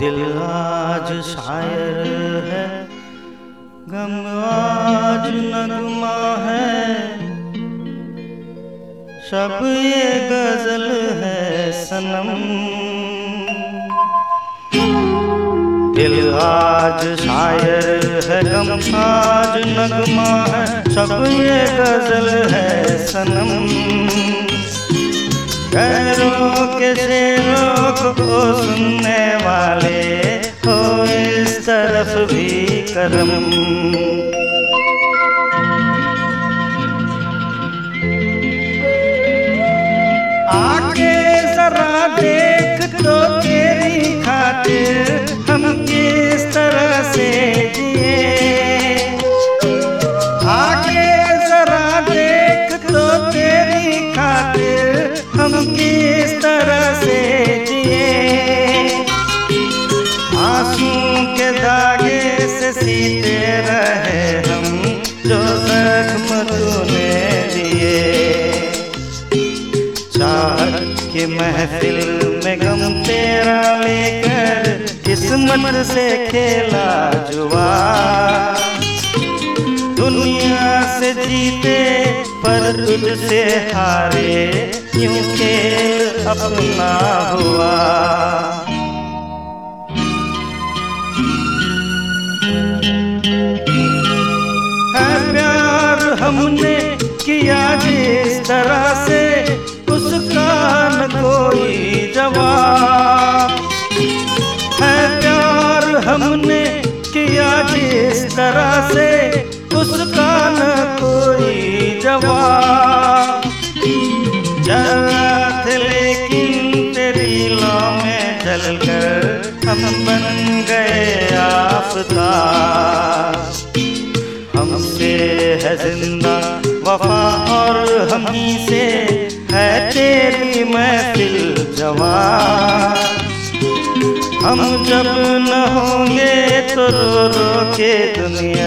दिल आज शायर है। गम आज नगमा है। सब ये गज़ल है सनम। दिल आज शायर है, गम आज नगमा है। सब ये गज़ल है सनम। गैरों के शेरों को सुनने वाले ीकरम् सीते रहे हम जो जख्म तूने दिए। चाहत की महफिल में गम तेरा लेकर किस्मत से खेला जुआ। दुनिया से जीते पर तुझसे हारे यूँ खेल अपना हुआ? हमने किया जिस तरह से, उसका न कोई जवाब। है प्यार हमने किया जिस तरह से, उसका न कोई जवाब। जन्नत लेकिन तेरी लौ में चलकर हम बन गए हमसे है ज़िंदा, वफा और हम ही से है तेरी महफिल जवान हम जब न होंगे तो रो रो के दुनिया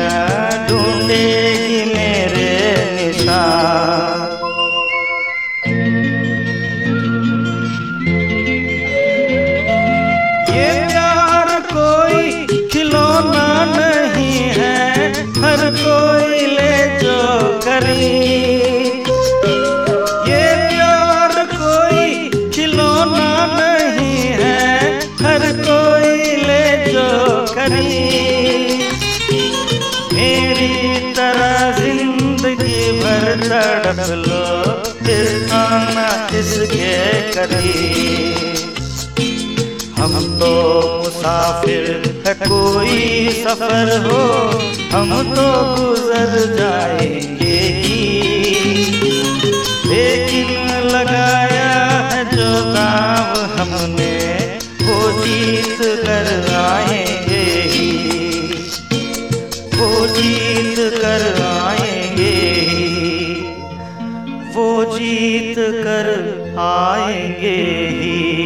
करी। मेरी तरह ज़िंदगी भर तड़प लो, इस आना इसके करी। हम तो मुसाफिर है कोई सफ़र हो, हम तो गुजर जाएँगे लेकिन लगाया है जो दाव हमने, वो जीत कर जीत कर आएँगे। वो जीत कर आएँगे ही।